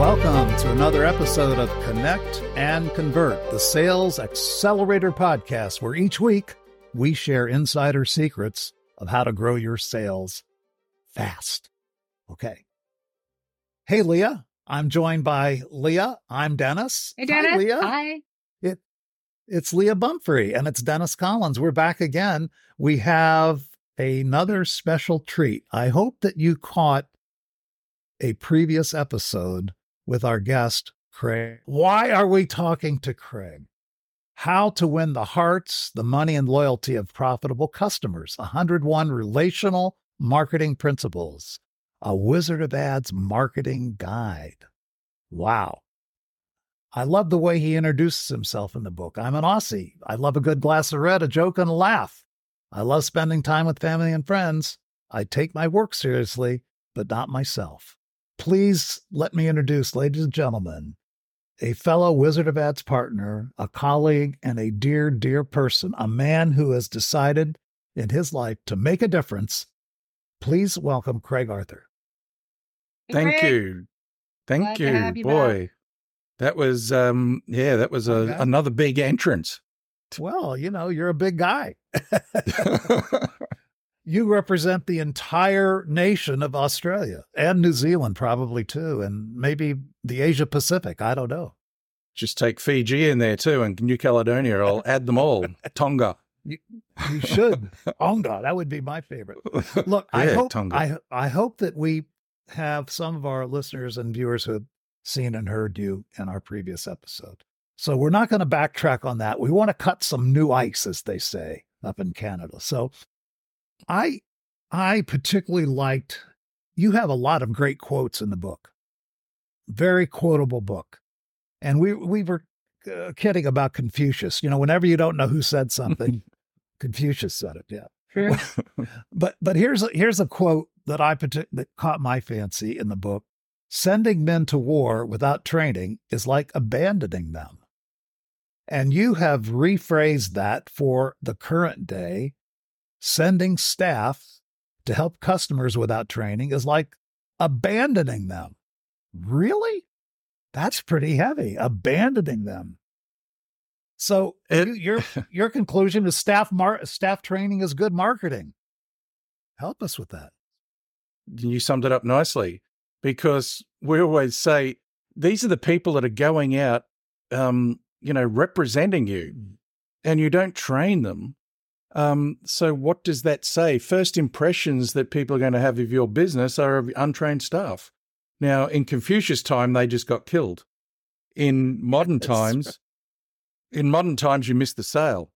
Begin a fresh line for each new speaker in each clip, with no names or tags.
Welcome to another episode of Connect and Convert, the Sales Accelerator podcast, where each week we share insider secrets of how to grow your sales fast. Okay. Hey, Leah. I'm joined by Leah. I'm Dennis.
Hey, Dennis.
Hi, Leah.
Hi.
It, it's Leah Bumfrey and it's Dennis Collins. We're back again. We have another special treat. I hope that you caught a previous episode with our guest, Craig. Why are we talking to Craig? How to win the hearts, the money, and loyalty of profitable customers. 101 relational marketing principles. A Wizard of Ads marketing guide. Wow. I love the way he introduces himself in the book. I'm an Aussie. I love a good glass of red, a joke, and a laugh. I love spending time with family and friends. I take my work seriously, but not myself. Please let me introduce, ladies and gentlemen, a fellow Wizard of Ads partner, a colleague, and a dear, dear person, a man who has decided in his life to make a difference. Please welcome Craig Arthur.
Hey,
Thank
Craig.
you. Thank
Glad to
you.
have you back.
Boy. That was um yeah, that was a,
Okay.
another big entrance.
Well, you know, you're a big guy. you represent the entire nation of Australia and New Zealand, probably too, and maybe the Asia Pacific. I don't know.
Just take Fiji in there too and New Caledonia. I'll add them all. Tonga.
You should. Onga, that would be my favorite. Look, I hope
Tonga.
I I hope that we have some of our listeners and viewers who have seen and heard you in our previous episode. So we're not going to backtrack on that. We want to cut some new ice, as they say up in Canada. So I I particularly liked you have a lot of great quotes in the book. Very quotable book. And we we were uh, kidding about Confucius. You know, whenever you don't know who said something, Confucius said it. Yeah. But but here's a, here's a quote that I that caught my fancy in the book. Sending men to war without training is like abandoning them. And you have rephrased that for the current day. Sending staff to help customers without training is like abandoning them. Really? That's pretty heavy. Abandoning them. So your your conclusion is staff mar- staff training is good marketing. Help us with that.
You summed it up nicely because we always say these are the people that are going out um, you know, representing you and you don't train them. Um, so what does that say? First impressions that people are going to have of your business are of untrained staff. Now, in Confucius' time, they just got killed. In modern
That's
times, in modern times, you miss the sale.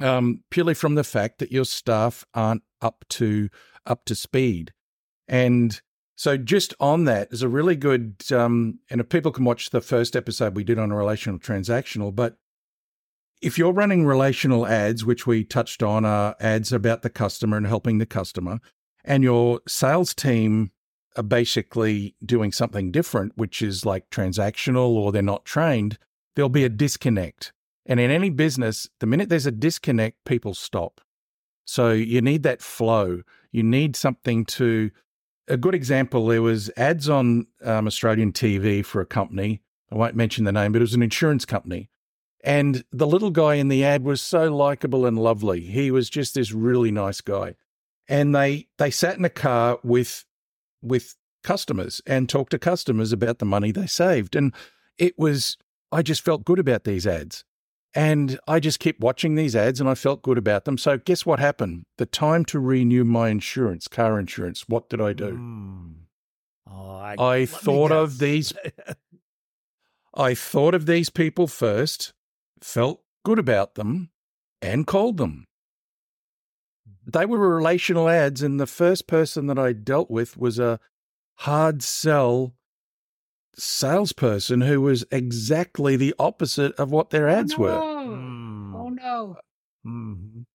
Um, purely from the fact that your staff aren't up to up to speed. And so just on that is a really good um, and if people can watch the first episode we did on a relational transactional, but if you're running relational ads, which we touched on, are ads about the customer and helping the customer, and your sales team are basically doing something different, which is like transactional or they're not trained, there'll be a disconnect. And in any business, the minute there's a disconnect, people stop. So you need that flow. You need something to. A good example there was ads on um, Australian TV for a company. I won't mention the name, but it was an insurance company. And the little guy in the ad was so likable and lovely. He was just this really nice guy. And they they sat in a car with with customers and talked to customers about the money they saved. And it was I just felt good about these ads. And I just kept watching these ads and I felt good about them. So guess what happened? The time to renew my insurance, car insurance, what did I do?
Mm. Oh, I,
I thought of these I thought of these people first, felt good about them, and called them. They were relational ads, and the first person that I dealt with was a hard sell salesperson who was exactly the opposite of what their ads
oh,
were.
Mm.
Oh no.
Mhm.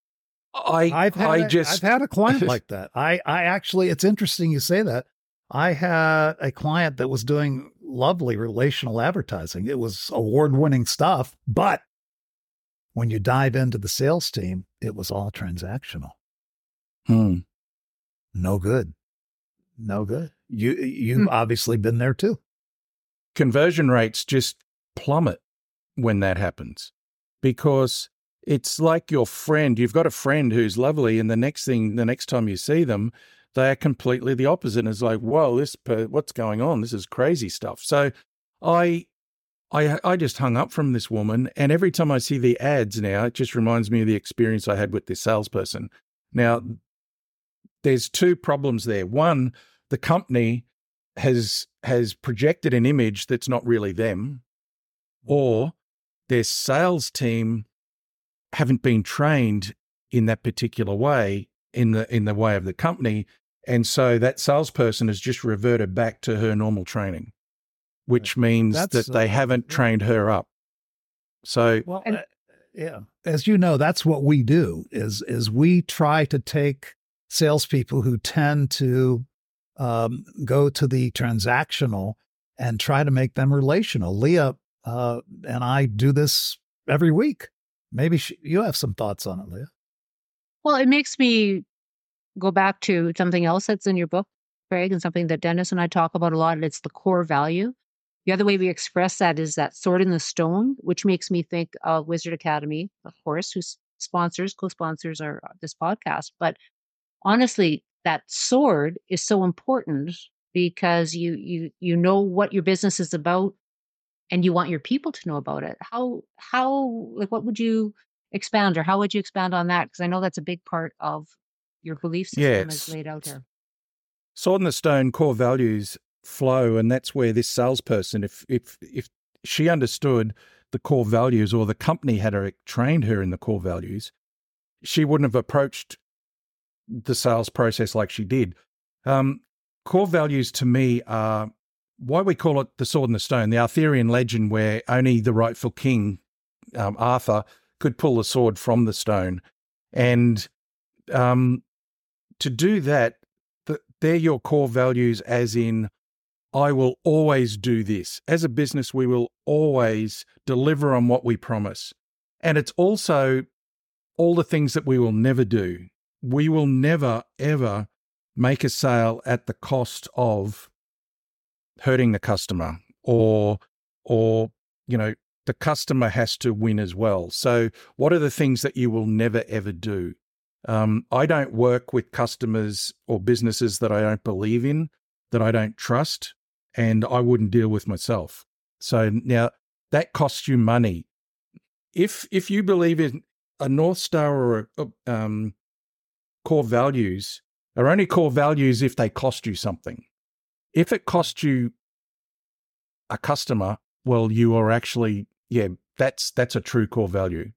I
I've had
I
a,
just
I've had a client like that. I I actually it's interesting you say that. I had a client that was doing lovely relational advertising. It was award-winning stuff, but when you dive into the sales team, it was all transactional.
Hmm.
No good. No good. You you've
Hmm.
obviously been there too.
conversion rates just plummet when that happens because it's like your friend. You've got a friend who's lovely, and the next thing, the next time you see them, they are completely the opposite. And it's like, whoa, this what's going on? This is crazy stuff. So, I, I, I just hung up from this woman, and every time I see the ads now, it just reminds me of the experience I had with this salesperson. Now, there's two problems there. One, the company has has projected an image that's not really them, or their sales team haven't been trained in that particular way in the in the way of the company and so that salesperson has just reverted back to her normal training which means that's, that they uh, haven't trained her up so
well and, uh, yeah as you know that's what we do is is we try to take salespeople who tend to um, go to the transactional and try to make them relational leah uh, and i do this every week Maybe she, you have some thoughts on it, Leah.
Well, it makes me go back to something else that's in your book, Craig, and something that Dennis and I talk about a lot. And it's the core value. The other way we express that is that sword in the stone, which makes me think of Wizard Academy, of course, who sponsors, co-sponsors our uh, this podcast. But honestly, that sword is so important because you you you know what your business is about and you want your people to know about it how how like what would you expand or how would you expand on that because i know that's a big part of your belief system yes. as laid out here
sword in the stone core values flow and that's where this salesperson if if if she understood the core values or the company had her, trained her in the core values she wouldn't have approached the sales process like she did um, core values to me are why we call it the sword and the stone, the Arthurian legend where only the rightful king, um, Arthur, could pull the sword from the stone. And um, to do that, the, they're your core values, as in, I will always do this. As a business, we will always deliver on what we promise. And it's also all the things that we will never do. We will never, ever make a sale at the cost of hurting the customer or or you know the customer has to win as well so what are the things that you will never ever do um, i don't work with customers or businesses that i don't believe in that i don't trust and i wouldn't deal with myself. So now that costs you money. If if you believe in a north star or a, um, core values are only core values if they cost you something. If it costs you a customer, well, you are actually, yeah, that's that's a true core value.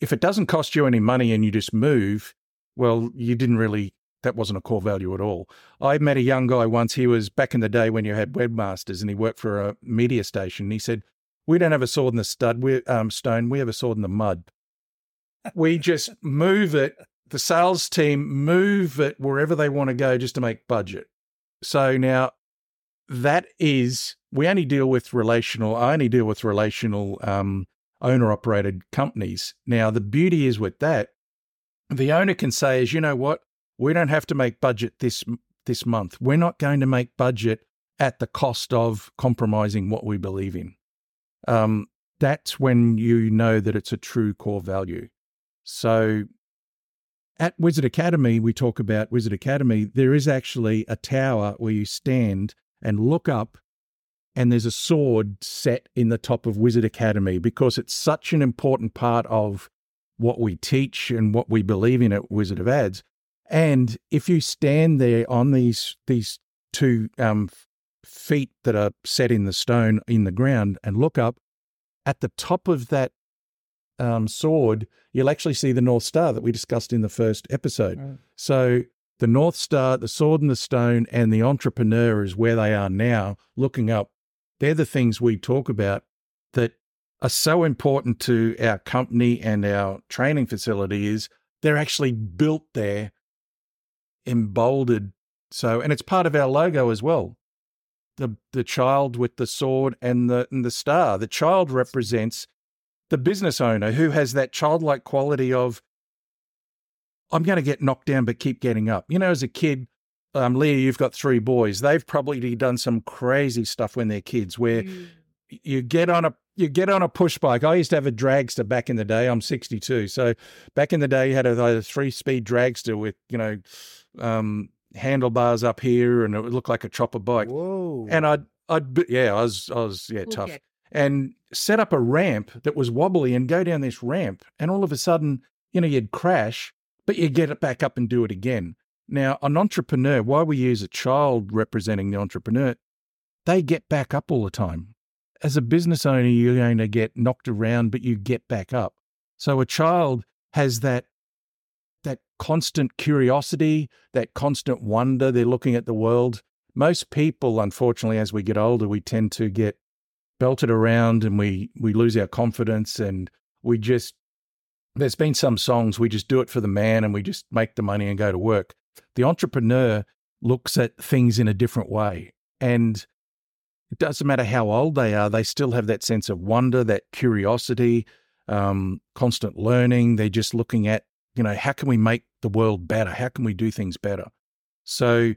If it doesn't cost you any money and you just move, well, you didn't really that wasn't a core value at all. I met a young guy once. He was back in the day when you had webmasters, and he worked for a media station. He said, "We don't have a sword in the stud, we um, stone. We have a sword in the mud. We just move it. The sales team move it wherever they want to go, just to make budget. So now that is we only deal with relational i only deal with relational um, owner operated companies now the beauty is with that the owner can say is you know what we don't have to make budget this this month we're not going to make budget at the cost of compromising what we believe in um, that's when you know that it's a true core value so at Wizard Academy, we talk about Wizard Academy. There is actually a tower where you stand and look up and there's a sword set in the top of Wizard Academy because it's such an important part of what we teach and what we believe in at Wizard of Ads. And if you stand there on these these two um, feet that are set in the stone in the ground and look up at the top of that um, sword, you'll actually see the North Star that we discussed in the first episode. Right. So the North Star, the Sword and the Stone, and the entrepreneur is where they are now, looking up. They're the things we talk about that are so important to our company and our training facility is they're actually built there, emboldened. So, and it's part of our logo as well. The the child with the sword and the and the star. The child represents the business owner who has that childlike quality of I'm going to get knocked down, but keep getting up. You know, as a kid, um, Leah, you've got three boys. They've probably done some crazy stuff when they're kids, where
Mm.
you get on a you get on a push bike. I used to have a dragster back in the day. I'm 62, so back in the day, you had a, a three speed dragster with you know um, handlebars up here, and it would look like a chopper bike.
Whoa.
And I'd I'd yeah, I was I was yeah
Cool
tough
kick.
and set up a ramp that was wobbly and go down this ramp, and all of a sudden, you know, you'd crash, but you get it back up and do it again. Now, an entrepreneur, why we use a child representing the entrepreneur, they get back up all the time. As a business owner, you're going to get knocked around, but you get back up. So a child has that that constant curiosity, that constant wonder. They're looking at the world. Most people, unfortunately, as we get older, we tend to get belted around and we we lose our confidence and we just there's been some songs we just do it for the man and we just make the money and go to work. The entrepreneur looks at things in a different way and it doesn't matter how old they are, they still have that sense of wonder, that curiosity, um, constant learning. They're just looking at, you know, how can we make the world better? How can we do things better? So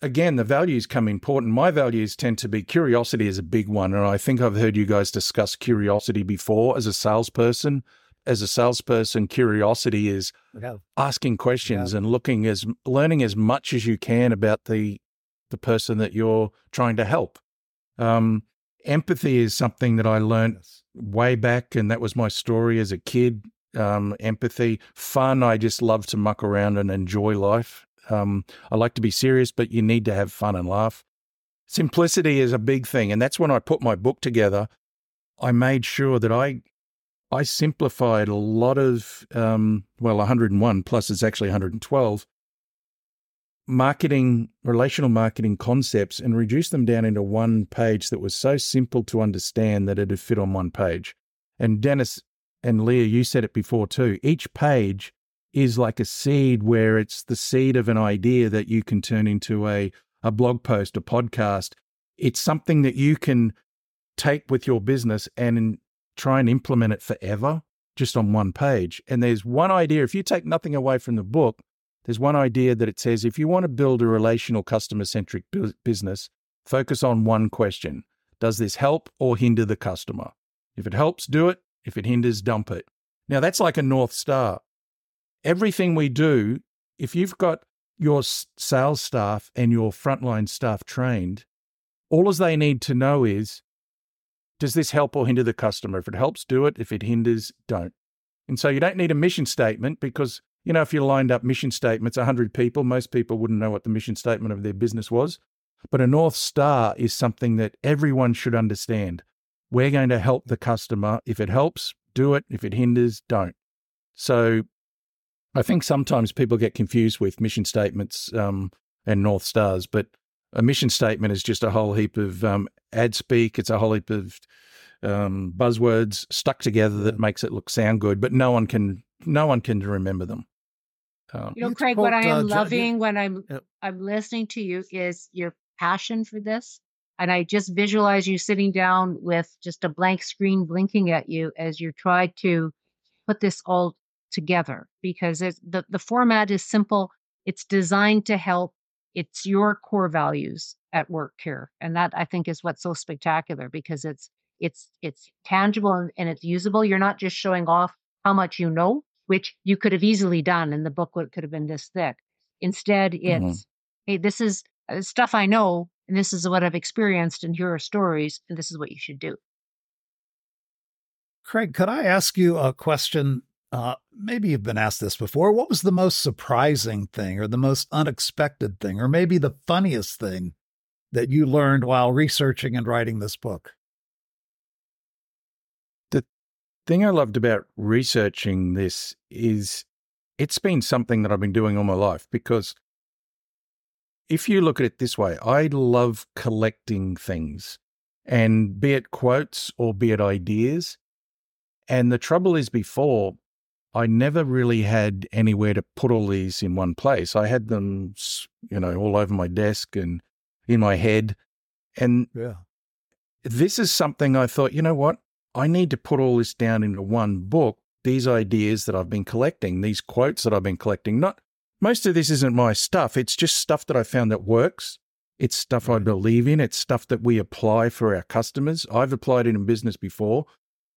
again, the values come important. My values tend to be curiosity is a big one. And I think I've heard you guys discuss curiosity before as a salesperson. As a salesperson, curiosity is
Yeah.
asking questions and looking as learning as much as you can about the the person that you're trying to help. Um, empathy is something that I learned way back, and that was my story as a kid. Um, empathy, fun. I just love to muck around and enjoy life. Um, I like to be serious, but you need to have fun and laugh. Simplicity is a big thing, and that's when I put my book together. I made sure that I I simplified a lot of um, well, 101 plus it's actually 112 marketing, relational marketing concepts, and reduced them down into one page that was so simple to understand that it'd fit on one page. And Dennis and Leah, you said it before too. Each page is like a seed where it's the seed of an idea that you can turn into a, a blog post, a podcast. It's something that you can take with your business and try and implement it forever just on one page. And there's one idea, if you take nothing away from the book, there's one idea that it says if you want to build a relational customer centric bu- business, focus on one question Does this help or hinder the customer? If it helps, do it. If it hinders, dump it. Now, that's like a North Star. Everything we do, if you've got your sales staff and your frontline staff trained, all as they need to know is does this help or hinder the customer? If it helps, do it. If it hinders, don't. And so you don't need a mission statement because, you know, if you lined up mission statements, 100 people, most people wouldn't know what the mission statement of their business was. But a North Star is something that everyone should understand. We're going to help the customer. If it helps, do it. If it hinders, don't. So I think sometimes people get confused with mission statements um, and North Stars, but a mission statement is just a whole heap of um, ad speak. It's a whole heap of um, buzzwords stuck together that makes it look sound good, but no one can no one can remember them. Um,
You know, Craig, what I
quote, uh,
am
Jo-
loving when I'm
Yep.
I'm listening to you is your passion for this. And I just visualize you sitting down with just a blank screen blinking at you as you try to put this all together because it's, the, the format is simple. It's designed to help. It's your core values at work here. And that I think is what's so spectacular because it's it's it's tangible and, and it's usable. You're not just showing off how much you know, which you could have easily done and the book would, could have been this thick. Instead, it's
Mhm.
hey, this is uh, stuff I know, and this is what I've experienced, and here are stories, and this is what you should do.
Craig, could I ask you a question? Uh, maybe you've been asked this before. What was the most surprising thing, or the most unexpected thing, or maybe the funniest thing that you learned while researching and writing this book?
The thing I loved about researching this is it's been something that I've been doing all my life because if you look at it this way, I love collecting things and be it quotes or be it ideas. And the trouble is before I never really had anywhere to put all these in one place. I had them, you know, all over my desk and in my head. And
Yeah.
this is something I thought, you know what? I need to put all this down into one book. These ideas that I've been collecting, these quotes that I've been collecting, not most of this isn't my stuff. It's just stuff that I found that works. It's stuff I believe in. It's stuff that we apply for our customers. I've applied it in business before.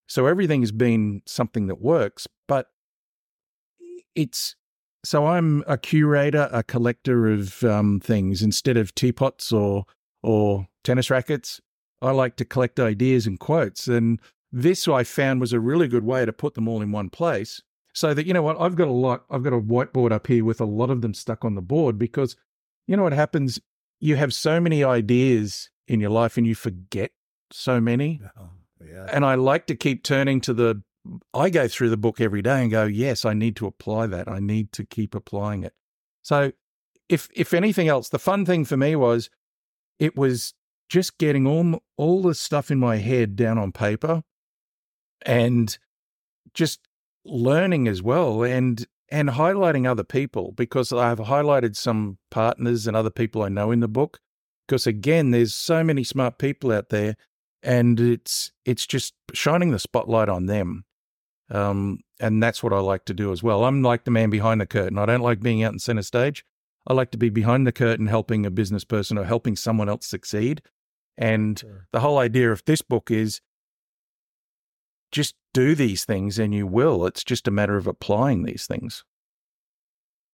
So everything has been something that works, but it's so I'm a curator, a collector of um, things instead of teapots or or tennis rackets. I like to collect ideas and quotes, and this I found was a really good way to put them all in one place. So that you know what, I've got a lot. I've got a whiteboard up here with a lot of them stuck on the board because you know what happens. You have so many ideas in your life, and you forget so many.
Oh, yeah.
And I like to keep turning to the I go through the book every day and go, yes, I need to apply that. I need to keep applying it. So if if anything else, the fun thing for me was it was just getting all all the stuff in my head down on paper and just learning as well and and highlighting other people because I've highlighted some partners and other people I know in the book because again there's so many smart people out there and it's it's just shining the spotlight on them um, and that's what I like to do as well. I'm like the man behind the curtain. I don't like being out in center stage. I like to be behind the curtain helping a business person or helping someone else succeed. And
Sure.
the whole idea of this book is just do these things and you will. It's just a matter of applying these things.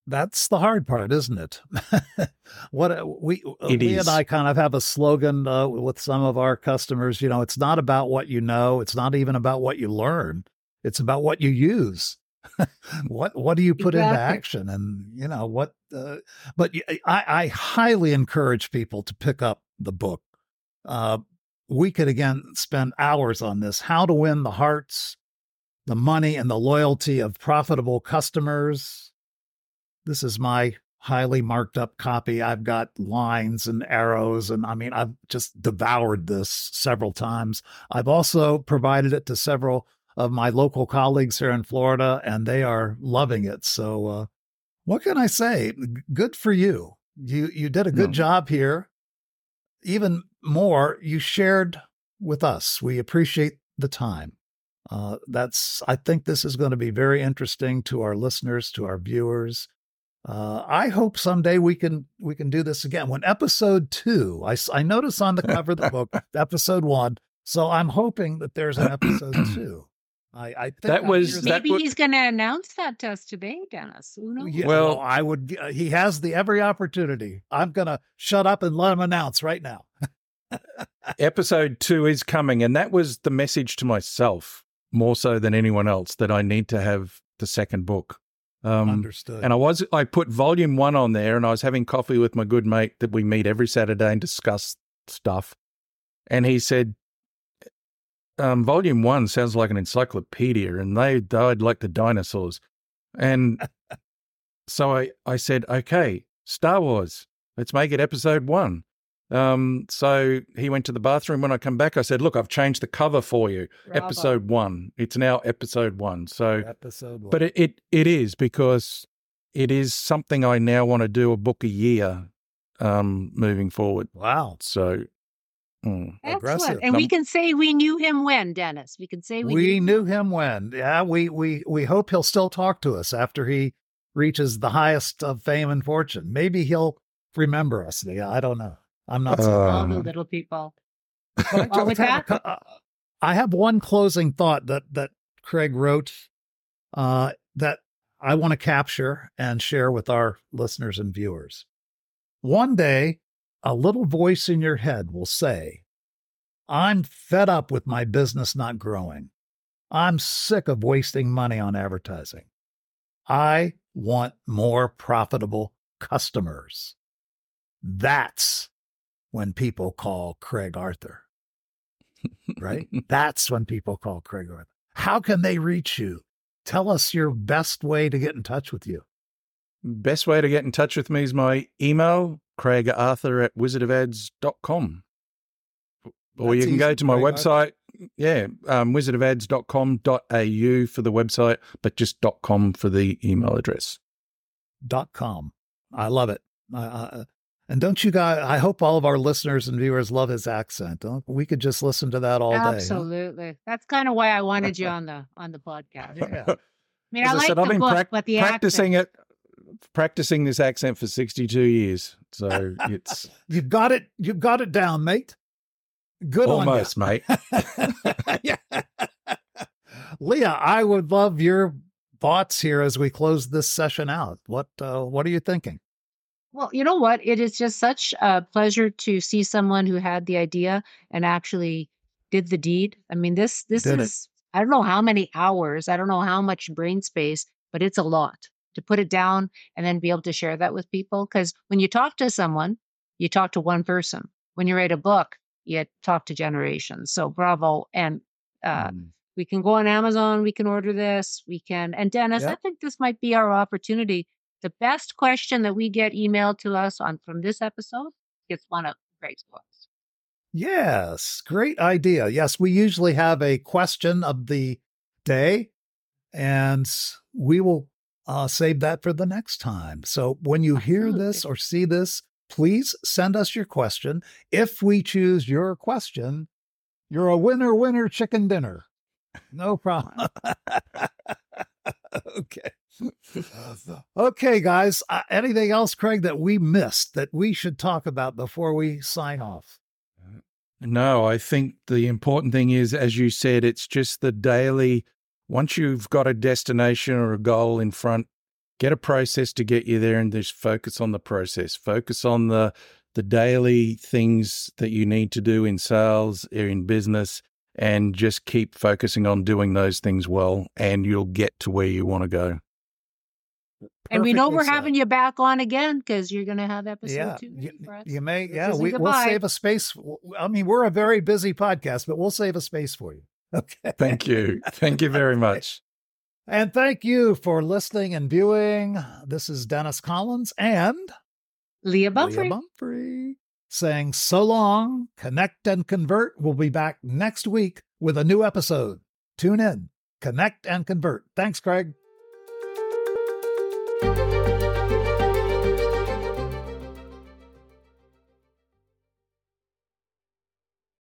That's the hard part, isn't it? what uh, we
It
Lee
is.
and I kind of have a slogan uh, with some of our customers. You know, it's not about what you know. It's not even about what you learn. It's about what you use. what what do you put into action? And you know what? Uh, but I highly encourage people to pick up the book. Uh, we could again spend hours on this. How to win the hearts, the money, and the loyalty of profitable customers. This is my highly marked up copy. I've got lines and arrows, and I mean, I've just devoured this several times. I've also provided it to several of my local colleagues here in Florida, and they are loving it. So, uh, what can I say? Good for you. You you did a good
No.
job here. Even more, you shared with us. We appreciate the time. Uh, that's. I think this is going to be very interesting to our listeners, to our viewers. Uh, I hope someday we can we can do this again. When episode two, I, I notice on the cover of the book, episode one. So I'm hoping that there's an episode two. I, I think
That was-
hear
that
Maybe
would-
he's going to announce that to us today, Dennis. Who knows?
Yeah,
Well-
well, I would. Uh, he has the every opportunity. I'm gonna shut up and let him announce right now.
Episode two is coming, and that was the message to myself more so than anyone else that I need to have the second book. Um,
Understood.
And I was I put volume one on there, and I was having coffee with my good mate that we meet every Saturday and discuss stuff. And he said, um, "Volume one sounds like an encyclopedia, and they died like the dinosaurs." And so I I said, "Okay, Star Wars, let's make it episode one." Um, so he went to the bathroom. When I come back, I said, "Look, I've changed the cover for you.
Bravo.
Episode one. It's now episode one." So
episode one.
but it, it it is because it is something I now want to do a book a year um moving forward.
wow,
So mm.
aggressive.
Excellent. And we can say we knew him when, Dennis. We can say we,
we,
knew
knew him when. Yeah, we we we hope he'll still talk to us after he reaches the highest of fame and fortune. Maybe he'll remember us. Yeah, I don't know. I'm not. saying-
all the
Uh,
little people.
But I
Well, with
have
that-
co- uh, I have one closing thought that that Craig wrote uh, that I want to capture and share with our listeners and viewers. One day, a little voice in your head will say, "I'm fed up with my business not growing. I'm sick of wasting money on advertising. I want more profitable customers." That's when people call Craig Arthur right? That's when people call Craig Arthur. How can they reach you? Tell us your best way to get in touch with you.
best way to get in touch with me is my email, craigarthur at wizardofads.com. Or you
That's
can go to my
Craig Arthur.
website, yeah, um, wizardofads.com.au for the website, but just .com for the email address.
Dot com. I love it. Uh, uh, and don't you guys? I hope all of our listeners and viewers love his accent. Huh? We could just listen to that all day.
Absolutely. That's kind of why I wanted you on the on the podcast.
Yeah.
I mean,
As
I like
said,
the
I've been
book,
prac-
but the
practicing
accent.
it. Practicing this accent for 62 years. So it's
you've got it. You've got it down, mate. Good
almost, mate.
yeah. Leah, I would love your thoughts here as we close this session out. What uh, What are you thinking?
Well, you know what? It is just such a pleasure to see someone who had the idea and actually did the deed. I mean, this this
Did it.
is I don't know how many hours, I don't know how much brain space, but it's a lot to put it down and then be able to share that with people. Because when you talk to someone, you talk to one person. When you write a book, you talk to generations. So bravo. And uh,
Mm.
we can go on Amazon, we can order this, we can. And Dennis, I think this might be our opportunity. The best question that we get emailed to us on from this episode gets one of Greg's books.
Yes, great idea. Yes, we usually have a question of the day, and we will uh, save that for the next time. So when you hear this or see this, please send us your question. If we choose your question, you're a winner, winner, chicken dinner. No problem. okay. Okay, guys. Uh, anything else, Craig, that we missed that we should talk about before we sign off?
No, I think the important thing is, as you said, it's just the daily. Once you've got a destination or a goal in front, get a process to get you there, and just focus on the process. Focus on the the daily things that you need to do in sales or in business, and just keep focusing on doing those things well, and you'll get to where you want to go.
And we know we're
said.
having you back on again because you're going to have episode
yeah,
two.
you,
for us.
you may. Yeah, we, we'll save a space. I mean, we're a very busy podcast, but we'll save a space for you. Okay.
Thank you. Thank you very much.
And thank you for listening and viewing. This is Dennis Collins and
Leah Bumfrey.
Leah Bumphrey saying so long, connect and convert. We'll be back next week with a new episode. Tune in, connect and convert. Thanks, Craig.